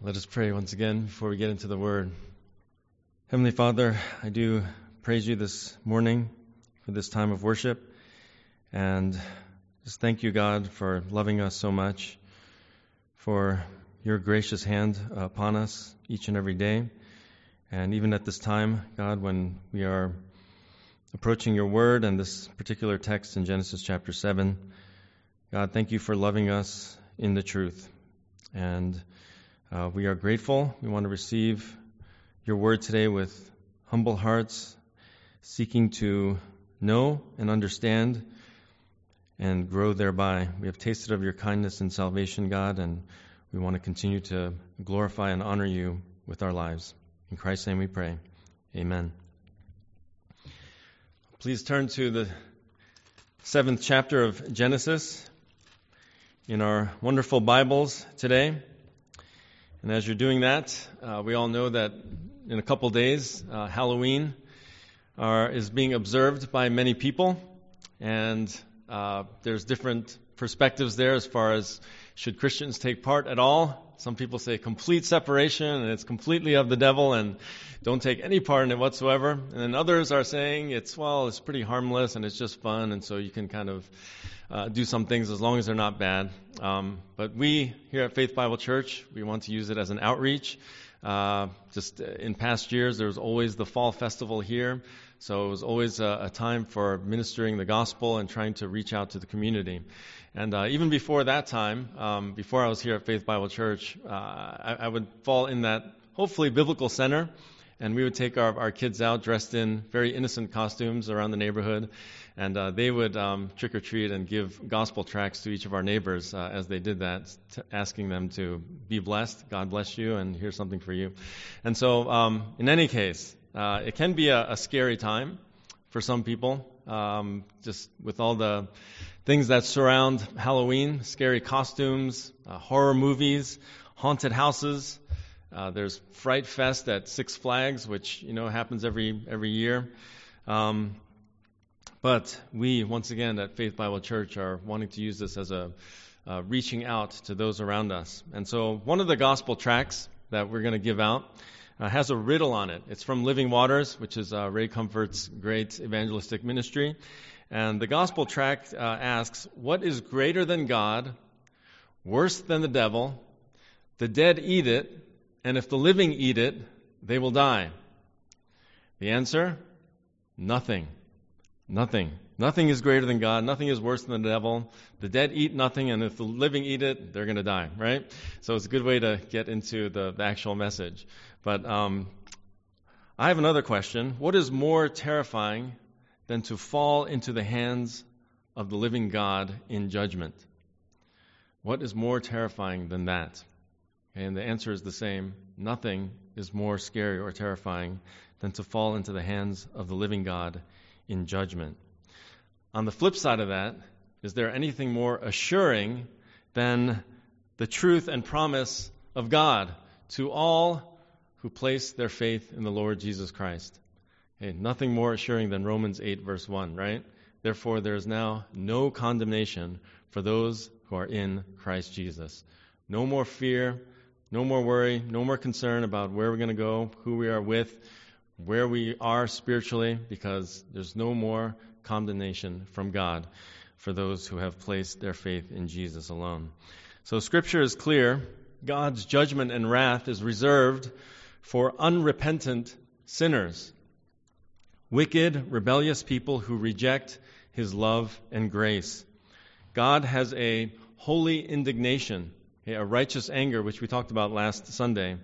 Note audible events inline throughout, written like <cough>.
Let us pray once again before we get into the Word. Heavenly Father, I do praise you this morning for this time of worship. And just thank you, God, for loving us so much, for your gracious hand upon us each and every day. And even at this time, God, when we are approaching your word and this particular text in Genesis chapter 7, God, thank you for loving us in the truth. And uh, we are grateful. We want to receive your word today with humble hearts, seeking to know and understand and grow thereby. We have tasted of your kindness and salvation, God, and we want to continue to glorify and honor you with our lives. In Christ's name we pray. Amen. Please turn to the seventh chapter of Genesis in our wonderful Bibles today. And as you're doing that, uh, we all know that in a couple days, uh, Halloween are, is being observed by many people, and uh, there's different perspectives there as far as should Christians take part at all. Some people say complete separation and it's completely of the devil and don't take any part in it whatsoever. And then others are saying it's, well, it's pretty harmless and it's just fun and so you can kind of uh, do some things as long as they're not bad. Um, but we here at Faith Bible Church, we want to use it as an outreach. Uh, just in past years, there was always the fall festival here, so it was always a, a time for ministering the gospel and trying to reach out to the community. And uh, even before that time, um, before I was here at Faith Bible Church, uh, I, I would fall in that hopefully biblical center and we would take our, our kids out dressed in very innocent costumes around the neighborhood, and uh, they would um, trick or treat and give gospel tracts to each of our neighbors uh, as they did that, t- asking them to be blessed, God bless you, and here's something for you. And so, um, in any case, uh, it can be a, a, scary time for some people, um, just with all the things that surround Halloween scary costumes, uh, horror movies, haunted houses. Uh, there's Fright Fest at Six Flags, which you know happens every every year. Um, but we, once again, at Faith Bible Church, are wanting to use this as a uh, reaching out to those around us. And so, one of the gospel tracts that we're going to give out uh, has a riddle on it. It's from Living Waters, which is uh, Ray Comfort's great evangelistic ministry. And the gospel tract uh, asks, "What is greater than God? Worse than the devil? The dead eat it." and if the living eat it, they will die. The answer? Nothing. Nothing. Nothing is greater than God. Nothing is worse than the devil. The dead eat nothing, and if the living eat it, they're going to die, right? So it's a good way to get into the, the actual message. But um, I have another question. What is more terrifying than to fall into the hands of the living God in judgment? What is more terrifying than that? And the answer is the same. Nothing is more scary or terrifying than to fall into the hands of the living God in judgment. On the flip side of that, is there anything more assuring than the truth and promise of God to all who place their faith in the Lord Jesus Christ? Okay, nothing more assuring than Romans 8, verse 1, right? Therefore, there is now no condemnation for those who are in Christ Jesus. No more fear, no more worry, no more concern about where we're going to go, who we are with, where we are spiritually, because there's no more condemnation from God for those who have placed their faith in Jesus alone. So Scripture is clear. God's judgment and wrath is reserved for unrepentant sinners, wicked, rebellious people who reject His love and grace. God has a holy indignation a righteous anger, which we talked about last Sunday,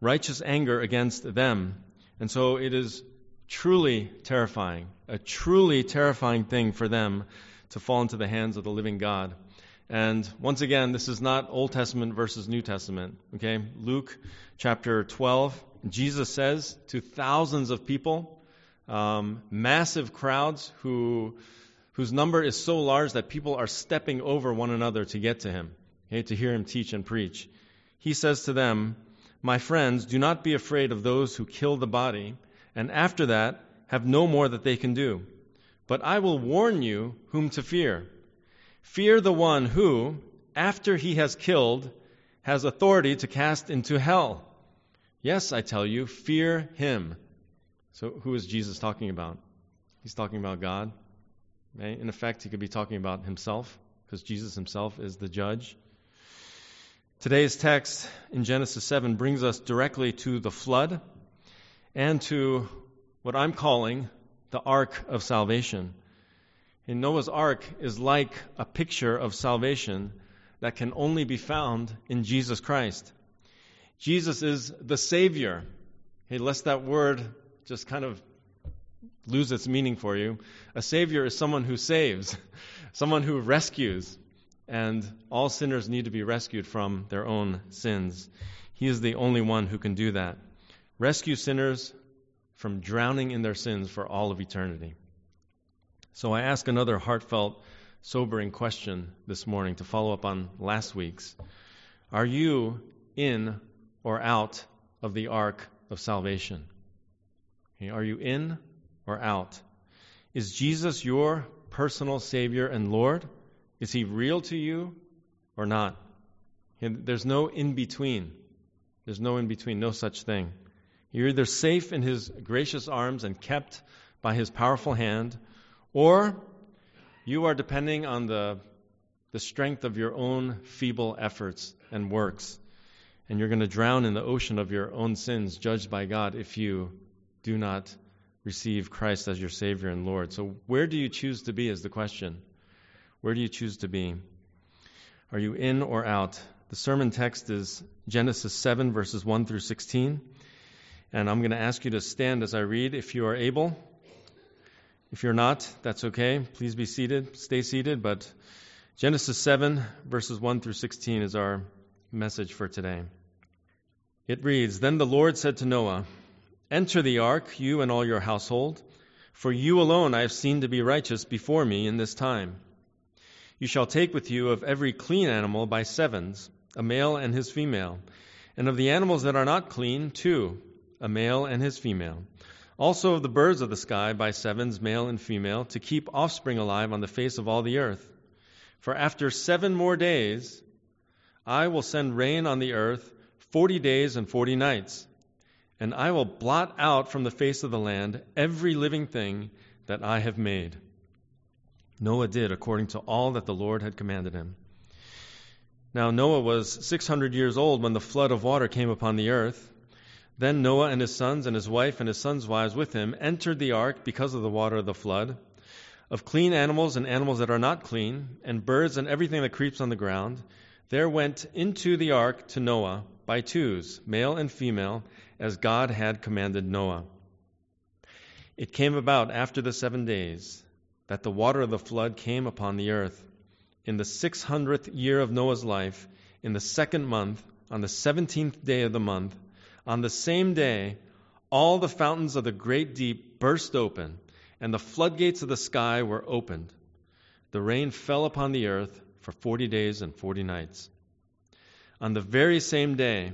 righteous anger against them. And so it is truly terrifying, a truly terrifying thing for them to fall into the hands of the living God. And once again, this is not Old Testament versus New Testament. Okay? Luke chapter 12, Jesus says to thousands of people, um, massive crowds who, whose number is so large that people are stepping over one another to get to him okay, to hear him teach and preach. He says to them, My friends, do not be afraid of those who kill the body, and after that have no more that they can do. But I will warn you whom to fear. Fear the one who, after he has killed, has authority to cast into hell. Yes, I tell you, fear him. So, who is Jesus talking about? He's talking about God. In effect, he could be talking about himself, because Jesus himself is the judge. Today's text in Genesis 7 brings us directly to the flood and to what I'm calling the ark of salvation. And Noah's ark is like a picture of salvation that can only be found in Jesus Christ. Jesus is the Savior. Hey, lest that word just kind of lose its meaning for you. A Savior is someone who saves, <laughs> someone who rescues, and all sinners need to be rescued from their own sins. He is the only one who can do that. Rescue sinners from drowning in their sins for all of eternity. So I ask another heartfelt, sobering question this morning to follow up on last week's. Are you in or out of the ark of salvation? Are you in or out? Is Jesus your personal Savior and Lord? Is He real to you or not? There's no in between. There's no in between, no such thing. You're either safe in His gracious arms and kept by His powerful hand, or you are depending on the, the strength of your own feeble efforts and works. And you're going to drown in the ocean of your own sins, judged by God, if you do not receive Christ as your Savior and Lord. So, where do you choose to be is the question. Where do you choose to be? Are you in or out? The sermon text is Genesis 7, verses 1 through 16. And I'm going to ask you to stand as I read if you are able. If you're not, that's okay. Please be seated. Stay seated. But Genesis 7, verses 1 through 16 is our message for today. It reads Then the Lord said to Noah, Enter the ark, you and all your household, for you alone I have seen to be righteous before me in this time. You shall take with you of every clean animal by sevens, a male and his female, and of the animals that are not clean, two, a male and his female. Also of the birds of the sky by sevens, male and female, to keep offspring alive on the face of all the earth. For after seven more days, I will send rain on the earth forty days and forty nights and I will blot out from the face of the land every living thing that I have made. Noah did according to all that the Lord had commanded him. Now Noah was 600 years old when the flood of water came upon the earth. Then Noah and his sons and his wife and his sons' wives with him entered the ark because of the water of the flood, of clean animals and animals that are not clean, and birds and everything that creeps on the ground. There went into the ark to Noah by twos, male and female, as God had commanded Noah. It came about after the seven days that the water of the flood came upon the earth. In the six hundredth year of Noah's life, in the second month, on the seventeenth day of the month, on the same day, all the fountains of the great deep burst open, and the floodgates of the sky were opened. The rain fell upon the earth for forty days and forty nights. On the very same day,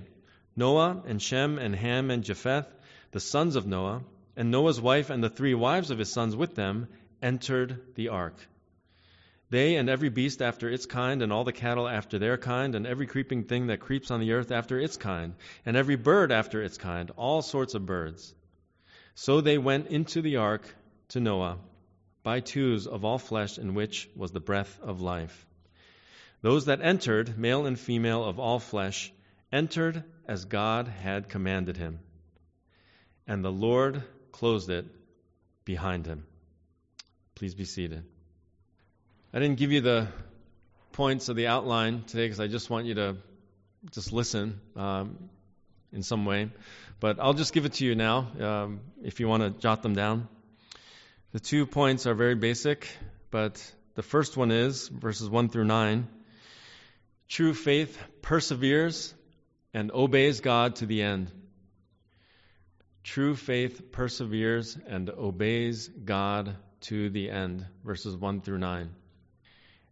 Noah and Shem and Ham and Japheth, the sons of Noah, and Noah's wife and the three wives of his sons with them, entered the ark. They and every beast after its kind, and all the cattle after their kind, and every creeping thing that creeps on the earth after its kind, and every bird after its kind, all sorts of birds. So they went into the ark to Noah, by twos of all flesh in which was the breath of life. Those that entered, male and female of all flesh, entered as God had commanded him. And the Lord closed it behind him. Please be seated. I didn't give you the points of the outline today because I just want you to just listen um, in some way. But I'll just give it to you now um, if you want to jot them down. The two points are very basic, but the first one is verses 1 through 9. True faith perseveres and obeys God to the end. True faith perseveres and obeys God to the end. Verses 1 through 9.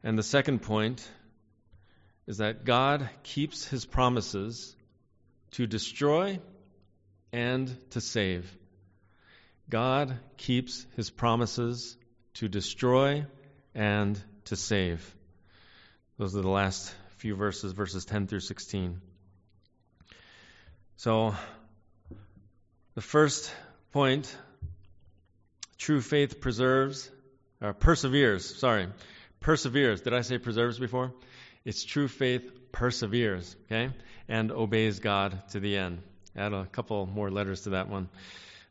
And the second point is that God keeps his promises to destroy and to save. God keeps his promises to destroy and to save. Those are the last few verses, verses 10 through 16. So, the first point true faith preserves, or perseveres, sorry, perseveres. Did I say preserves before? It's true faith perseveres, okay, and obeys God to the end. Add a couple more letters to that one.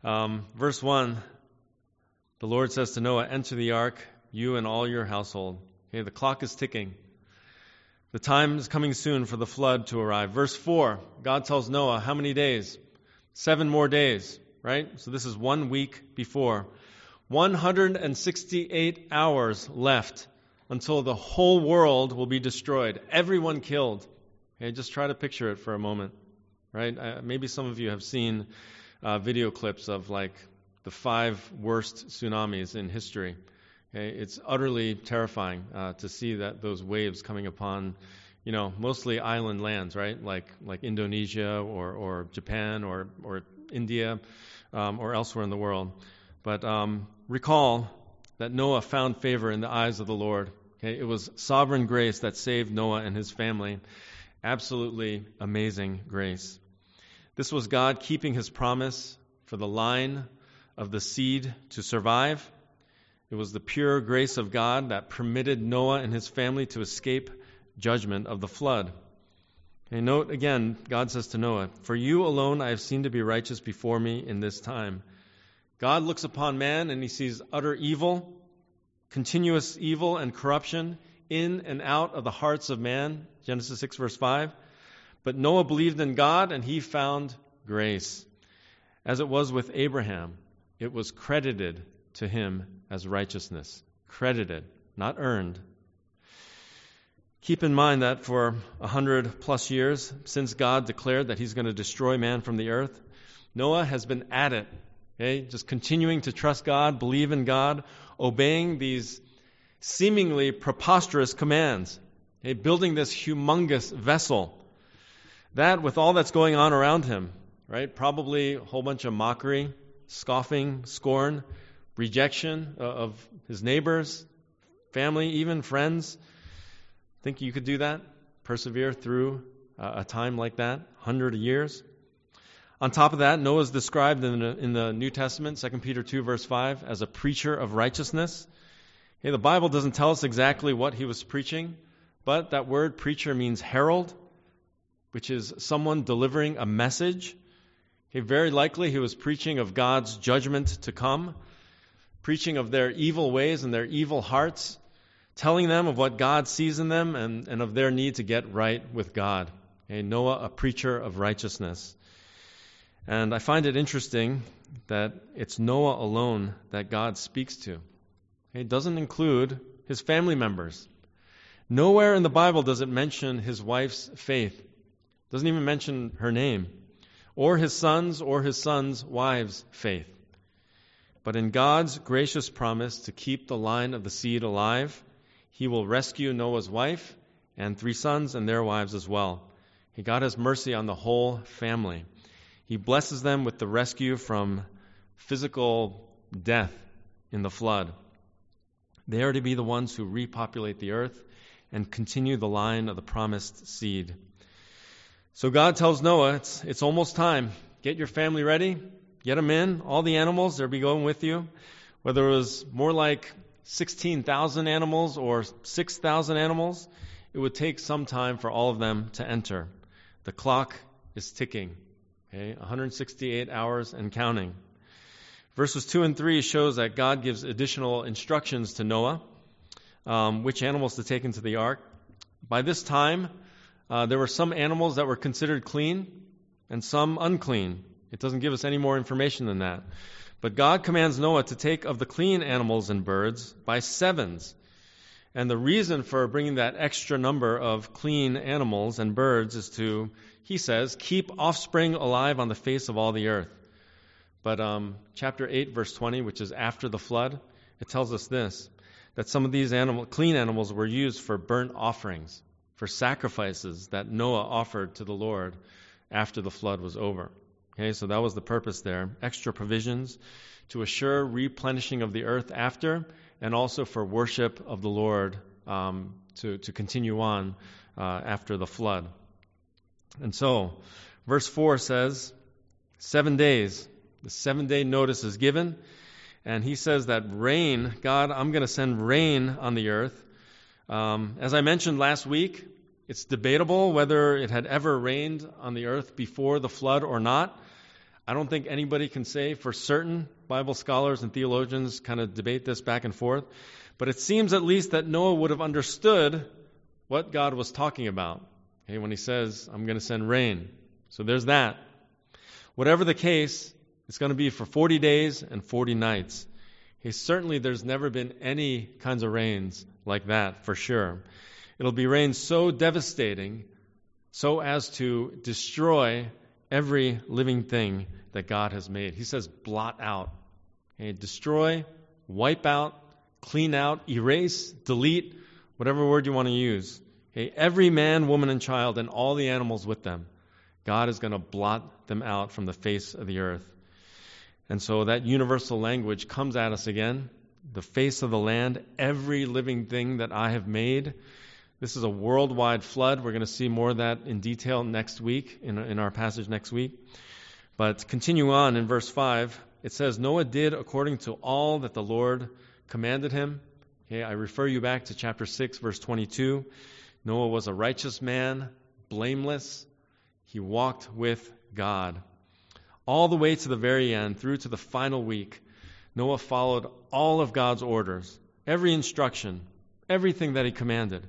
Um, verse 1 the Lord says to Noah, Enter the ark, you and all your household. Okay, the clock is ticking. The time is coming soon for the flood to arrive. Verse 4, God tells Noah, How many days? Seven more days, right? So this is one week before. 168 hours left until the whole world will be destroyed, everyone killed. Okay, just try to picture it for a moment, right? Uh, maybe some of you have seen uh, video clips of like the five worst tsunamis in history. Okay, it's utterly terrifying uh, to see that those waves coming upon, you know, mostly island lands, right? Like like Indonesia or or Japan or or India um, or elsewhere in the world. But um, recall that Noah found favor in the eyes of the Lord. Okay, it was sovereign grace that saved Noah and his family. Absolutely amazing grace. This was God keeping his promise for the line of the seed to survive. It was the pure grace of God that permitted Noah and his family to escape judgment of the flood. Okay, note again, God says to Noah, For you alone I have seen to be righteous before me in this time. God looks upon man and he sees utter evil, continuous evil and corruption in and out of the hearts of man. Genesis 6, verse 5. But Noah believed in God and he found grace, as it was with Abraham it was credited to him as righteousness. Credited, not earned. Keep in mind that for a hundred plus years, since God declared that he's going to destroy man from the earth, Noah has been at it, okay? Just continuing to trust God, believe in God, obeying these seemingly preposterous commands, okay? Building this humongous vessel. That, with all that's going on around him, right? Probably a whole bunch of mockery, scoffing, scorn, rejection of his neighbors, family, even friends. Think you could do that? Persevere through a time like that, hundred years. On top of that, Noah is described in the, in the New Testament, 2 Peter 2, verse 5, as a preacher of righteousness. Okay, the Bible doesn't tell us exactly what he was preaching, but that word preacher means herald, which is someone delivering a message very likely he was preaching of God's judgment to come, preaching of their evil ways and their evil hearts, telling them of what God sees in them and, and of their need to get right with God. Okay, Noah, a preacher of righteousness. And I find it interesting that it's Noah alone that God speaks to. It doesn't include his family members. Nowhere in the Bible does it mention his wife's faith. It doesn't even mention her name or his sons or his sons' wives' faith. But in God's gracious promise to keep the line of the seed alive, he will rescue Noah's wife and three sons and their wives as well. He God has mercy on the whole family. He blesses them with the rescue from physical death in the flood. They are to be the ones who repopulate the earth and continue the line of the promised seed. So God tells Noah, it's, it's almost time. Get your family ready. Get them in. All the animals, they'll be going with you. Whether it was more like 16,000 animals or 6,000 animals, it would take some time for all of them to enter. The clock is ticking. Okay, 168 hours and counting. Verses 2 and 3 shows that God gives additional instructions to Noah, um, which animals to take into the ark. By this time, uh, there were some animals that were considered clean and some unclean. It doesn't give us any more information than that. But God commands Noah to take of the clean animals and birds by sevens. And the reason for bringing that extra number of clean animals and birds is to, he says, keep offspring alive on the face of all the earth. But um, chapter 8, verse 20, which is after the flood, it tells us this that some of these animal, clean animals were used for burnt offerings for sacrifices that Noah offered to the Lord after the flood was over. Okay, so that was the purpose there. Extra provisions to assure replenishing of the earth after, and also for worship of the Lord um, to, to continue on uh, after the flood. And so, Verse 4 says, Seven days. The seven day notice is given. And he says that rain, God, I'm going to send rain on the earth. Um, as I mentioned last week, it's debatable whether it had ever rained on the earth before the flood or not. I don't think anybody can say for certain. Bible scholars and theologians kind of debate this back and forth. But it seems at least that Noah would have understood what God was talking about okay, when he says, I'm going to send rain. So there's that. Whatever the case, it's going to be for 40 days and 40 nights. Okay, certainly there's never been any kinds of rains like that, for sure. It'll be rain so devastating so as to destroy every living thing that God has made. He says, blot out. Okay, destroy, wipe out, clean out, erase, delete, whatever word you want to use. Okay, every man, woman, and child, and all the animals with them. God is going to blot them out from the face of the earth. And so that universal language comes at us again. The face of the land, every living thing that I have made. This is a worldwide flood. We're going to see more of that in detail next week, in, in our passage next week. But continue on in verse 5, it says, Noah did according to all that the Lord commanded him. Okay, I refer you back to chapter 6, verse 22. Noah was a righteous man, blameless. He walked with God. All the way to the very end, through to the final week, Noah followed all of God's orders, every instruction, everything that he commanded.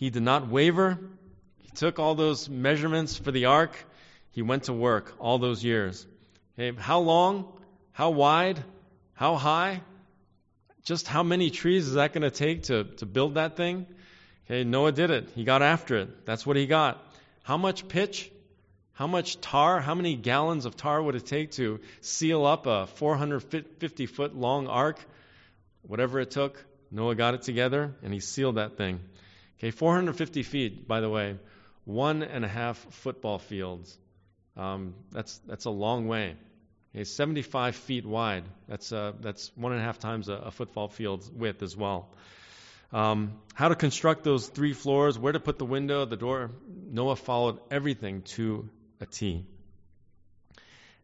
He did not waver. He took all those measurements for the ark. He went to work all those years. Okay, how long? How wide? How high? Just how many trees is that going to take to, to build that thing? Okay, Noah did it. He got after it. That's what he got. How much pitch? How much tar? How many gallons of tar would it take to seal up a 450 foot long ark? Whatever it took, Noah got it together and he sealed that thing. Okay, 450 feet, by the way, one and a half football fields. Um, that's that's a long way. Okay, 75 feet wide. That's uh, that's one and a half times a, a football field's width as well. Um, how to construct those three floors, where to put the window, the door. Noah followed everything to a T.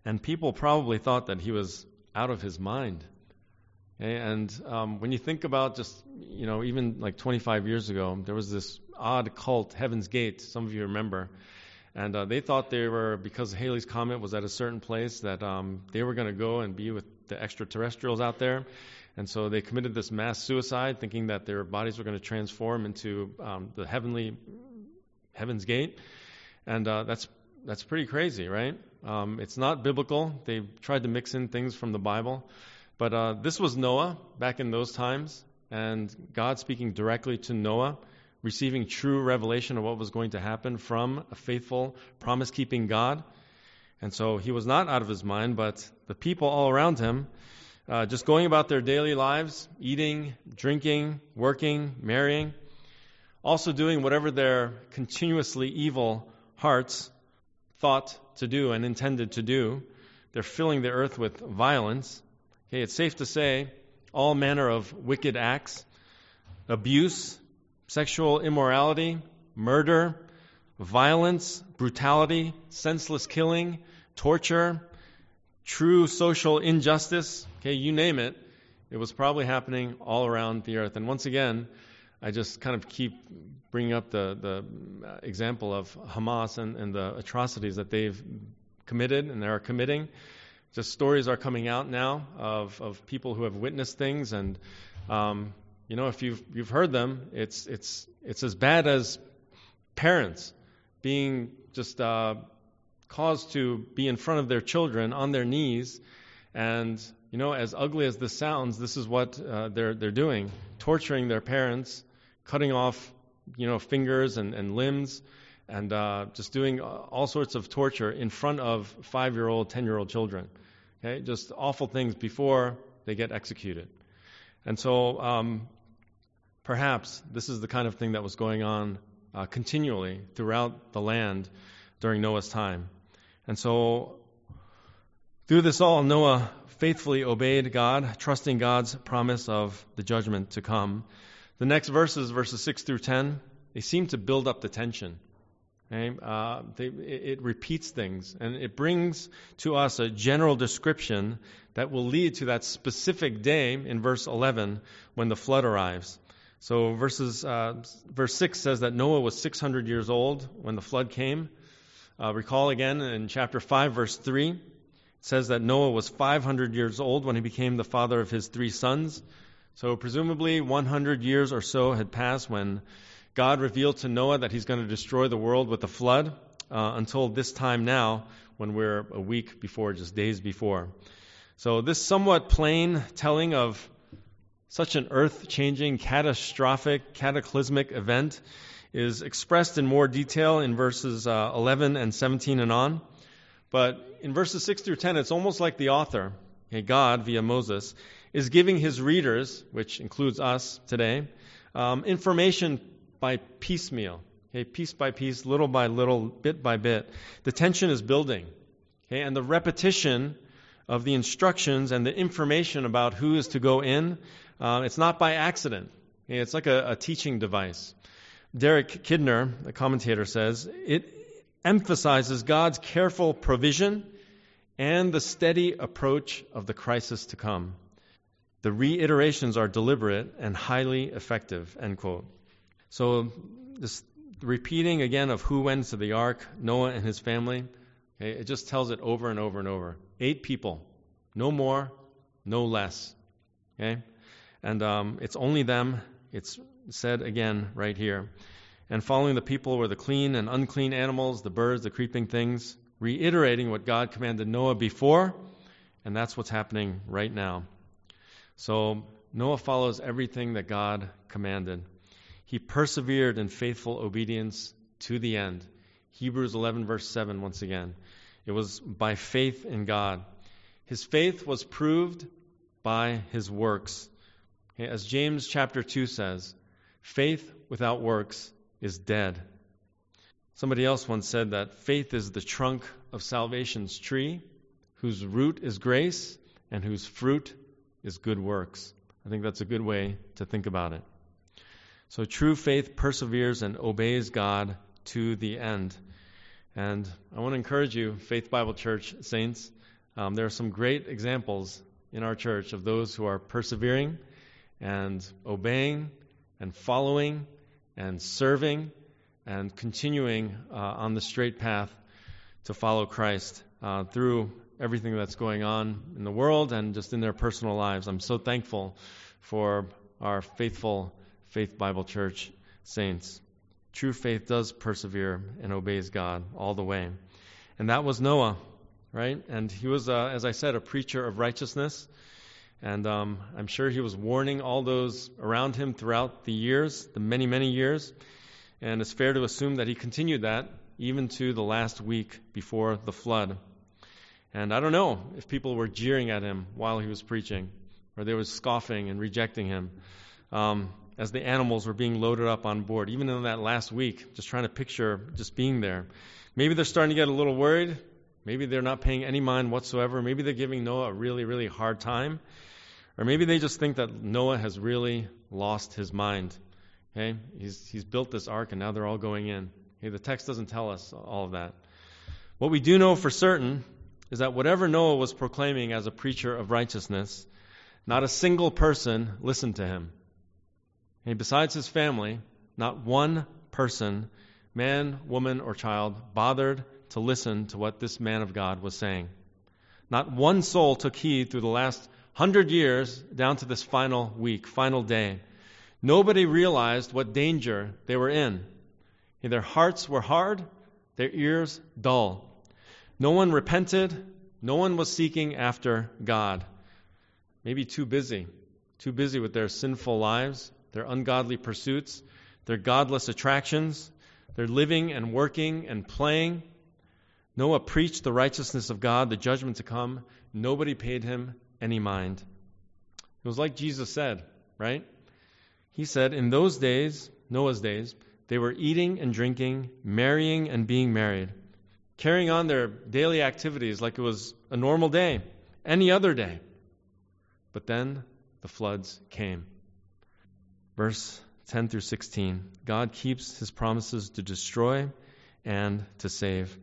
And people probably thought that he was out of his mind. Okay, and um, when you think about just, you know, even like 25 years ago, there was this odd cult, Heaven's Gate, some of you remember. And uh, they thought they were, because Halley's Comet was at a certain place, that um, they were going to go and be with the extraterrestrials out there. And so they committed this mass suicide, thinking that their bodies were going to transform into um, the heavenly Heaven's Gate. And uh, that's that's pretty crazy, right? Um, it's not biblical. They tried to mix in things from the Bible. But uh, this was Noah back in those times, and God speaking directly to Noah, receiving true revelation of what was going to happen from a faithful, promise keeping God. And so he was not out of his mind, but the people all around him, uh, just going about their daily lives, eating, drinking, working, marrying, also doing whatever their continuously evil hearts thought to do and intended to do. They're filling the earth with violence. Okay, it's safe to say all manner of wicked acts, abuse, sexual immorality, murder, violence, brutality, senseless killing, torture, true social injustice, okay, you name it, it was probably happening all around the earth. And once again, I just kind of keep bringing up the, the example of Hamas and, and the atrocities that they've committed and they are committing just stories are coming out now of, of people who have witnessed things, and um, you know, if you've you've heard them, it's it's it's as bad as parents being just uh, caused to be in front of their children on their knees, and you know, as ugly as this sounds, this is what uh, they're they're doing: torturing their parents, cutting off, you know, fingers and, and limbs, and uh, just doing all sorts of torture in front of five-year-old, ten-year-old children. Okay, just awful things before they get executed. And so um, perhaps this is the kind of thing that was going on uh, continually throughout the land during Noah's time. And so through this all, Noah faithfully obeyed God, trusting God's promise of the judgment to come. The next verses, verses 6 through 10, they seem to build up the tension. Okay? Uh, they, it repeats things and it brings to us a general description that will lead to that specific day in verse 11 when the flood arrives. So verses, uh, verse 6 says that Noah was 600 years old when the flood came. Uh, recall again in chapter 5, verse 3, it says that Noah was 500 years old when he became the father of his three sons. So presumably 100 years or so had passed when God revealed to Noah that he's going to destroy the world with a flood uh, until this time now when we're a week before, just days before. So this somewhat plain telling of such an earth changing, catastrophic, cataclysmic event is expressed in more detail in verses uh, 11 and 17 and on. But in verses 6 through 10, it's almost like the author, okay, God via Moses, is giving his readers, which includes us today, um, information by piecemeal, okay, piece by piece, little by little, bit by bit. The tension is building, okay, and the repetition of the instructions and the information about who is to go in, uh, it's not by accident. Okay, it's like a, a teaching device. Derek Kidner, a commentator, says it emphasizes God's careful provision and the steady approach of the crisis to come. The reiterations are deliberate and highly effective. End quote. So this repeating again of who went to the ark, Noah and his family, okay, it just tells it over and over and over. Eight people, no more, no less. Okay, and um, it's only them. It's said again right here. And following the people were the clean and unclean animals, the birds, the creeping things, reiterating what God commanded Noah before, and that's what's happening right now. So Noah follows everything that God commanded. He persevered in faithful obedience to the end. Hebrews 11, verse 7, once again. It was by faith in God. His faith was proved by his works. As James chapter 2 says, faith without works is dead. Somebody else once said that faith is the trunk of salvation's tree, whose root is grace and whose fruit is good works. I think that's a good way to think about it. So true faith perseveres and obeys God to the end. And I want to encourage you, Faith Bible Church saints, um, there are some great examples in our church of those who are persevering and obeying and following and serving and continuing uh, on the straight path to follow Christ uh, through everything that's going on in the world and just in their personal lives. I'm so thankful for our faithful Faith Bible Church saints. True faith does persevere and obeys God all the way. And that was Noah, right? And he was, uh, as I said, a preacher of righteousness. And um, I'm sure he was warning all those around him throughout the years, the many, many years. And it's fair to assume that he continued that even to the last week before the flood. And I don't know if people were jeering at him while he was preaching, or they were scoffing and rejecting him um, as the animals were being loaded up on board, even in that last week, just trying to picture just being there. Maybe they're starting to get a little worried. Maybe they're not paying any mind whatsoever. Maybe they're giving Noah a really, really hard time. Or maybe they just think that Noah has really lost his mind. Okay? He's, he's built this ark and now they're all going in. Okay? The text doesn't tell us all of that. What we do know for certain is that whatever Noah was proclaiming as a preacher of righteousness, not a single person listened to him. Okay? Besides his family, not one person, man, woman, or child, bothered to listen to what this man of God was saying. Not one soul took heed through the last hundred years down to this final week, final day. Nobody realized what danger they were in. Their hearts were hard, their ears dull. No one repented, no one was seeking after God. Maybe too busy, too busy with their sinful lives, their ungodly pursuits, their godless attractions, their living and working and playing. Noah preached the righteousness of God, the judgment to come. Nobody paid him any mind. It was like Jesus said, right? He said, In those days, Noah's days, they were eating and drinking, marrying and being married, carrying on their daily activities like it was a normal day, any other day. But then the floods came. Verse 10 through 16 God keeps his promises to destroy and to save.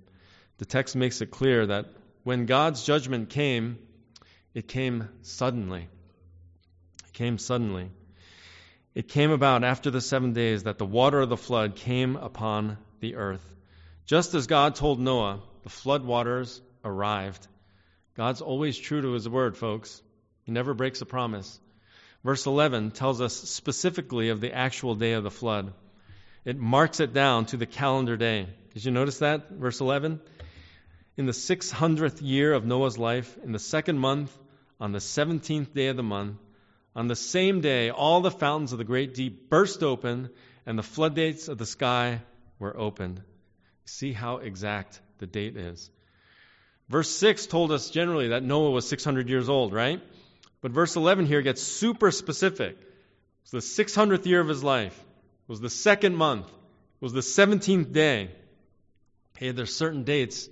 The text makes it clear that when God's judgment came, it came suddenly. It came suddenly. It came about after the seven days that the water of the flood came upon the earth. Just as God told Noah, the flood waters arrived. God's always true to his word, folks. He never breaks a promise. Verse 11 tells us specifically of the actual day of the flood. It marks it down to the calendar day. Did you notice that? Verse 11. In the 600th year of Noah's life, in the second month, on the 17th day of the month, on the same day, all the fountains of the great deep burst open, and the floodgates of the sky were opened. See how exact the date is. Verse 6 told us generally that Noah was 600 years old, right? But verse 11 here gets super specific. It's the 600th year of his life. It was the second month. It was the 17th day. Hey, there's certain dates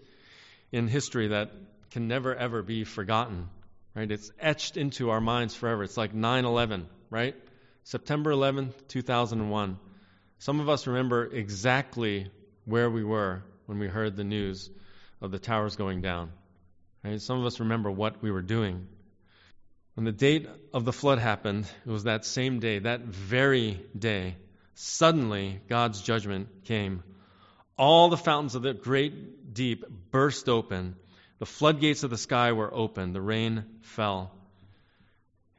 in history that can never ever be forgotten, right? It's etched into our minds forever. It's like 9/11, right? September 11th, 2001. Some of us remember exactly where we were when we heard the news of the towers going down. Right? Some of us remember what we were doing. When the date of the flood happened, it was that same day, that very day, suddenly God's judgment came. All the fountains of the great deep burst open. The floodgates of the sky were open. The rain fell.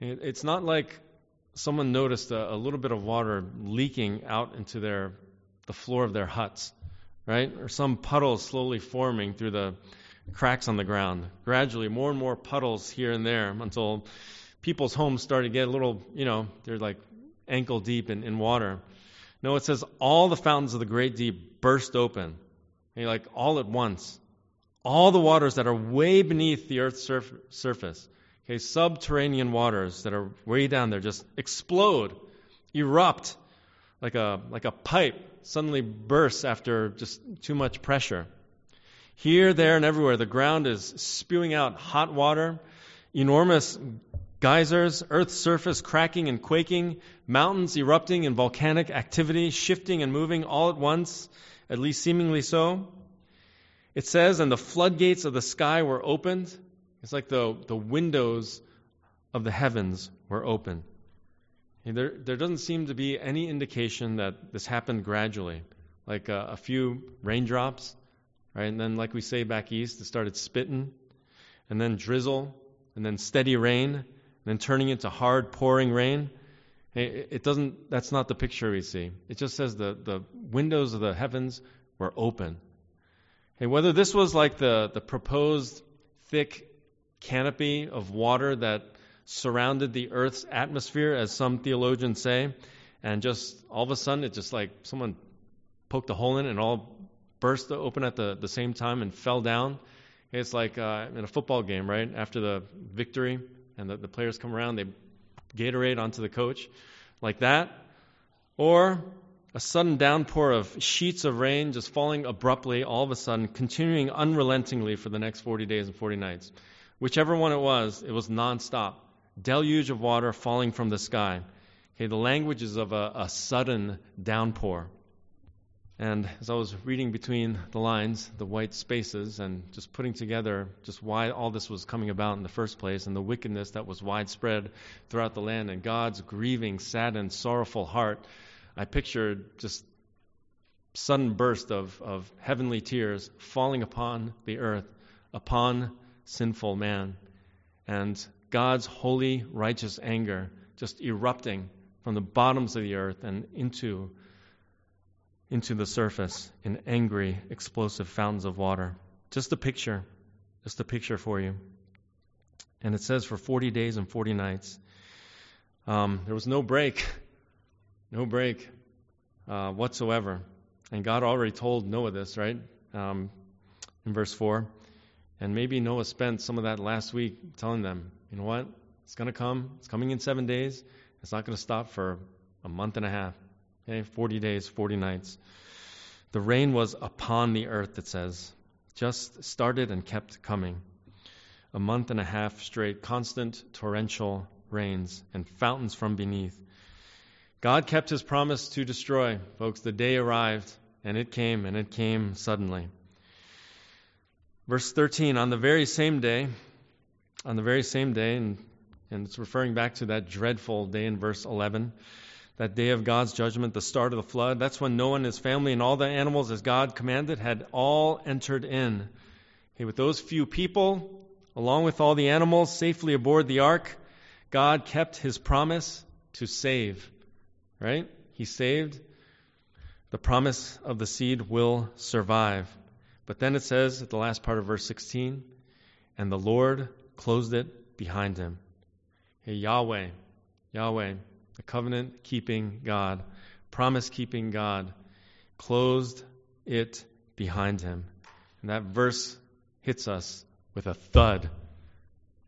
It's not like someone noticed a, a little bit of water leaking out into their the floor of their huts right? Or some puddle slowly forming through the cracks on the ground. Gradually, more and more puddles here and there until people's homes started to get a little, you know, they're like ankle deep in, in water. No, it says all the fountains of the great deep burst open. Okay, like all at once. All the waters that are way beneath the earth's surf- surface, okay, subterranean waters that are way down there just explode, erupt like a, like a pipe suddenly bursts after just too much pressure. Here, there, and everywhere, the ground is spewing out hot water, enormous geysers, Earth's surface cracking and quaking, mountains erupting in volcanic activity, shifting and moving all at once, at least seemingly so. It says, and the floodgates of the sky were opened. It's like the, the windows of the heavens were open. There, there doesn't seem to be any indication that this happened gradually, like a, a few raindrops, right? And then, like we say back east, it started spitting, and then drizzle, and then steady rain, and then turning into hard pouring rain. Hey, It doesn't. That's not the picture we see. It just says the the windows of the heavens were open. Hey, whether this was like the the proposed thick canopy of water that surrounded the Earth's atmosphere, as some theologians say, and just all of a sudden it just like someone poked a hole in it and all burst open at the, the same time and fell down. It's like uh, in a football game, right? After the victory and the, the players come around, they Gatorade onto the coach, like that. Or a sudden downpour of sheets of rain just falling abruptly, all of a sudden, continuing unrelentingly for the next 40 days and 40 nights. Whichever one it was, it was nonstop deluge of water falling from the sky. Okay, the language is of a, a sudden downpour. And as I was reading between the lines, the white spaces, and just putting together just why all this was coming about in the first place, and the wickedness that was widespread throughout the land, and God's grieving, saddened, sorrowful heart, I pictured just sudden burst of, of heavenly tears falling upon the earth, upon sinful man. And God's holy, righteous anger just erupting from the bottoms of the earth and into, into the surface in angry, explosive fountains of water. Just a picture, just a picture for you. And it says for 40 days and 40 nights. Um, there was no break, <laughs> no break uh, whatsoever. And God already told Noah this, right? Um, in verse 4. And maybe Noah spent some of that last week telling them, you know what? It's going to come. It's coming in seven days. It's not going to stop for a month and a half. Okay, 40 days, 40 nights. The rain was upon the earth, it says. Just started and kept coming. A month and a half straight, constant torrential rains and fountains from beneath. God kept his promise to destroy. Folks, the day arrived. and it came, and it came suddenly. Verse 13 On the very same day, on the very same day, and, and it's referring back to that dreadful day in verse 11, that day of God's judgment, the start of the flood. That's when Noah and his family and all the animals, as God commanded, had all entered in. Okay, with those few people, along with all the animals safely aboard the ark, God kept his promise to save. Right? He saved. The promise of the seed will survive. But then it says at the last part of verse 16, and the Lord closed it behind him. Hey, Yahweh, Yahweh, the covenant keeping God, promise keeping God, closed it behind him. And that verse hits us with a thud.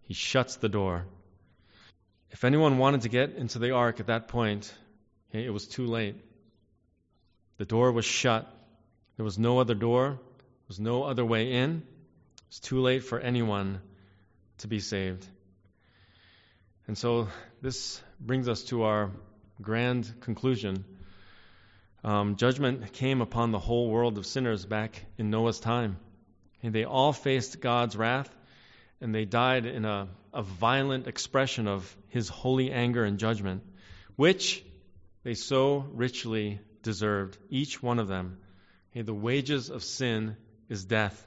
He shuts the door. If anyone wanted to get into the ark at that point, it was too late. The door was shut. There was no other door. There was no other way in. It was too late for anyone to be saved. And so this brings us to our grand conclusion. Um, judgment came upon the whole world of sinners back in Noah's time. And they all faced God's wrath, and they died in a, a violent expression of his holy anger and judgment, which they so richly deserved, each one of them. Okay, the wages of sin is death.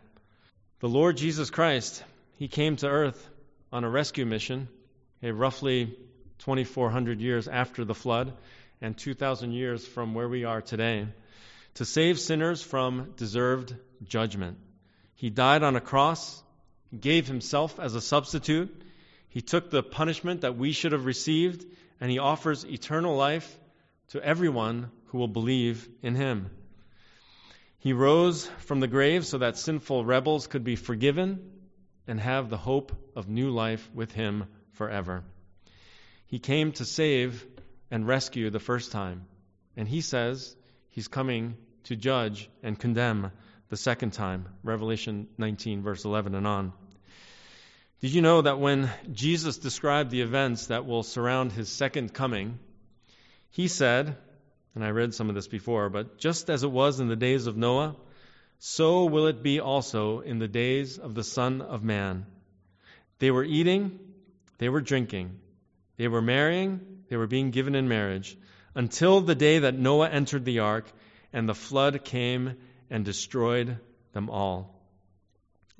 The Lord Jesus Christ, he came to earth on a rescue mission, okay, roughly 2,400 years after the flood and 2,000 years from where we are today, to save sinners from deserved judgment. He died on a cross, gave himself as a substitute. He took the punishment that we should have received, and he offers eternal life to everyone who will believe in him. He rose from the grave so that sinful rebels could be forgiven and have the hope of new life with him forever. He came to save and rescue the first time, and he says he's coming to judge and condemn the second time. Revelation 19, verse 11 and on. Did you know that when Jesus described the events that will surround his second coming, he said, and I read some of this before, but just as it was in the days of Noah, so will it be also in the days of the Son of Man. They were eating, they were drinking, they were marrying, they were being given in marriage, until the day that Noah entered the ark and the flood came and destroyed them all.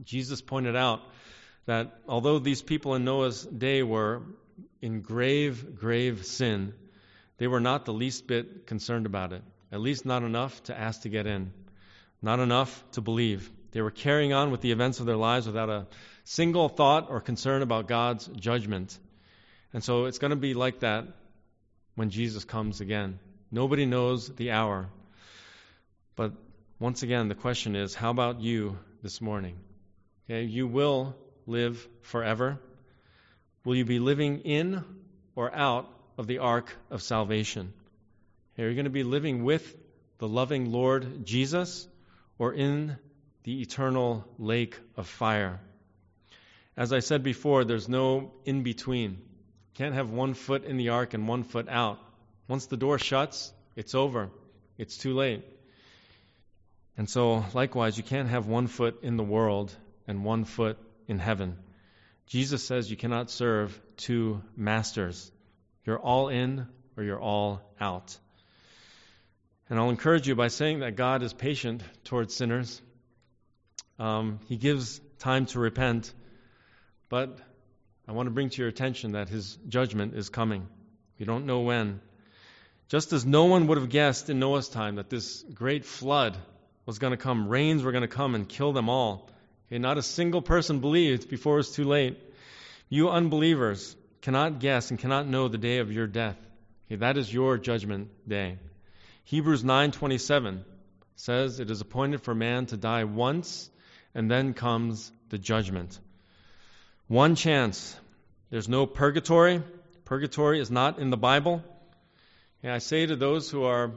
Jesus pointed out that although these people in Noah's day were in grave, grave sin, they were not the least bit concerned about it, at least not enough to ask to get in, not enough to believe. They were carrying on with the events of their lives without a single thought or concern about God's judgment. And so it's going to be like that when Jesus comes again. Nobody knows the hour. But once again, the question is how about you this morning? Okay, you will live forever. Will you be living in or out of the ark of salvation? Are you going to be living with the loving Lord Jesus or in the eternal lake of fire? As I said before, there's no in between. Can't have one foot in the ark and one foot out. Once the door shuts, it's over. It's too late. And so, likewise, you can't have one foot in the world and one foot in heaven. Jesus says you cannot serve two masters. You're all in or you're all out. And I'll encourage you by saying that God is patient towards sinners. Um, he gives time to repent, but I want to bring to your attention that His judgment is coming. We don't know when. Just as no one would have guessed in Noah's time that this great flood was going to come, rains were going to come and kill them all. Okay, not a single person believed before it was too late. You unbelievers cannot guess and cannot know the day of your death. Okay, that is your judgment day. Hebrews 9:27 says it is appointed for man to die once and then comes the judgment. One chance. There's no purgatory. Purgatory is not in the Bible. And I say to those who are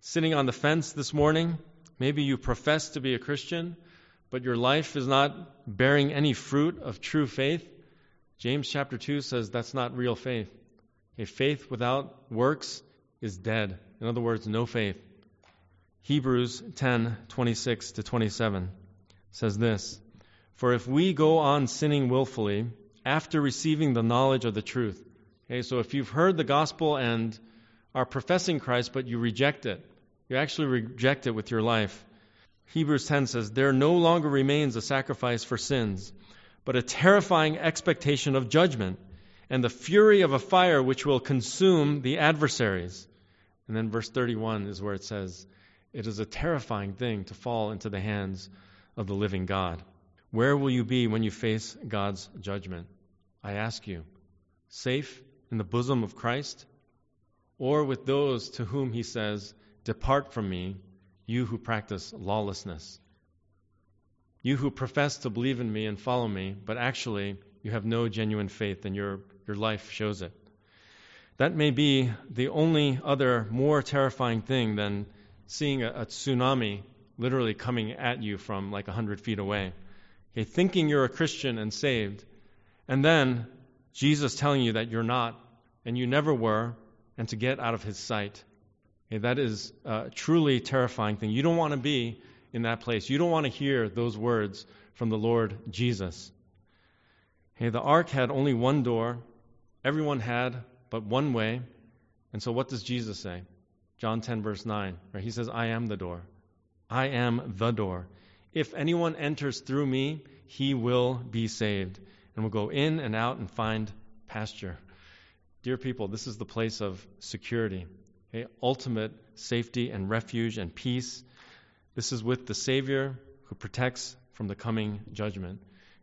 sitting on the fence this morning, Maybe you profess to be a Christian, but your life is not bearing any fruit of true faith. James chapter 2 says that's not real faith. A faith without works is dead. In other words, no faith. Hebrews 10:26 to 27 says this, "For if we go on sinning willfully after receiving the knowledge of the truth." Okay, so if you've heard the gospel and are professing Christ but you reject it, you actually reject it with your life. Hebrews 10 says, "There no longer remains a sacrifice for sins, but a terrifying expectation of judgment and the fury of a fire which will consume the adversaries." And then verse 31 is where it says, it is a terrifying thing to fall into the hands of the living God. Where will you be when you face God's judgment? I ask you, safe in the bosom of Christ, or with those to whom he says, Depart from me, you who practice lawlessness. You who profess to believe in me and follow me, but actually you have no genuine faith and your, your life shows it. That may be the only other more terrifying thing than seeing a, a tsunami literally coming at you from like 100 feet away. Okay, thinking you're a Christian and saved, and then Jesus telling you that you're not and you never were, and to get out of his sight. Okay, that is a truly terrifying thing. You don't want to be in that place. You don't want to hear those words from the Lord Jesus. Okay, the ark had only one door. Everyone had but one way. And so what does Jesus say? John 10, verse 9, right? He says, I am the door. I am the door. If anyone enters through me, he will be saved and will go in and out and find pasture. Dear people, this is the place of security, okay? ultimate safety and refuge and peace. This is with the Savior who protects from the coming judgment.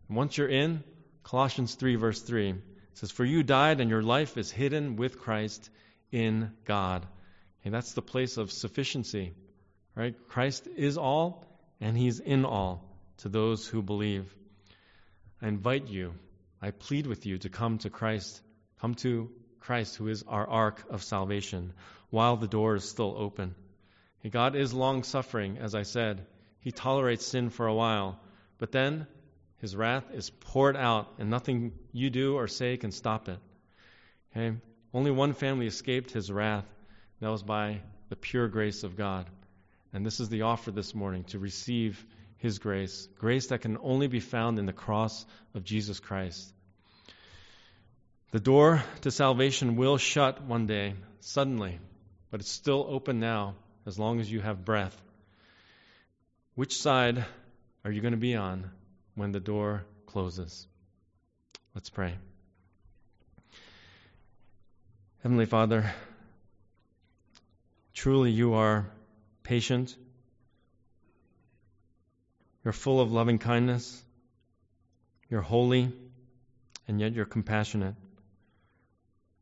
And once you're in, Colossians 3, verse 3 says, For you died, and your life is hidden with Christ in God. And that's the place of sufficiency. Right? Christ is all, and He's in all to those who believe. I invite you, I plead with you to come to Christ. Come to Christ, who is our ark of salvation, while the door is still open. God is long suffering, as I said. He tolerates sin for a while, but then His wrath is poured out, and nothing you do or say can stop it. Okay? Only one family escaped His wrath, that was by the pure grace of God. And this is the offer this morning to receive His grace, grace that can only be found in the cross of Jesus Christ. The door to salvation will shut one day, suddenly, but it's still open now as long as you have breath. Which side are you going to be on when the door closes? Let's pray. Heavenly Father, Truly, you are patient. You're full of loving kindness. You're holy, and yet you're compassionate.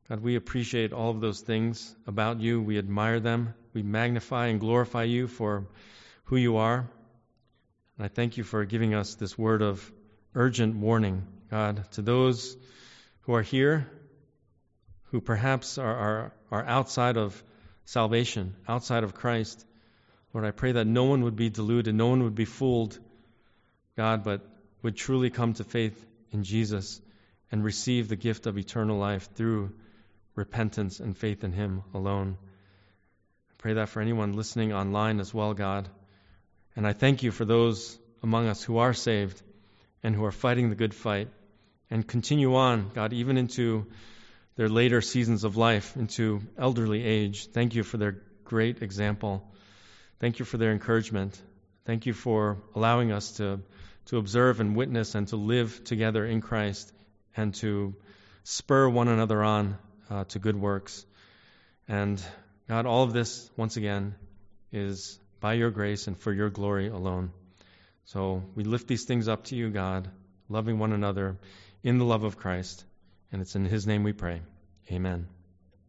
God, we appreciate all of those things about you. We admire them. We magnify and glorify you for who you are. And I thank you for giving us this word of urgent warning, God, to those who are here, who perhaps are, are, are outside of salvation outside of Christ. Lord, I pray that no one would be deluded, no one would be fooled, God, but would truly come to faith in Jesus and receive the gift of eternal life through repentance and faith in Him alone. I pray that for anyone listening online as well, God. And I thank you for those among us who are saved and who are fighting the good fight and continue on, God, even into their later seasons of life into elderly age. Thank you for their great example. Thank you for their encouragement. Thank you for allowing us to, to observe and witness and to live together in Christ and to spur one another on uh, to good works. And God, all of this, once again, is by your grace and for your glory alone. So we lift these things up to you, God, loving one another in the love of Christ. And it's in His name we pray. Amen.